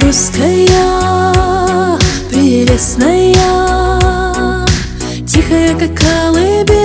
русская, прелестная Тихая, как колыбель,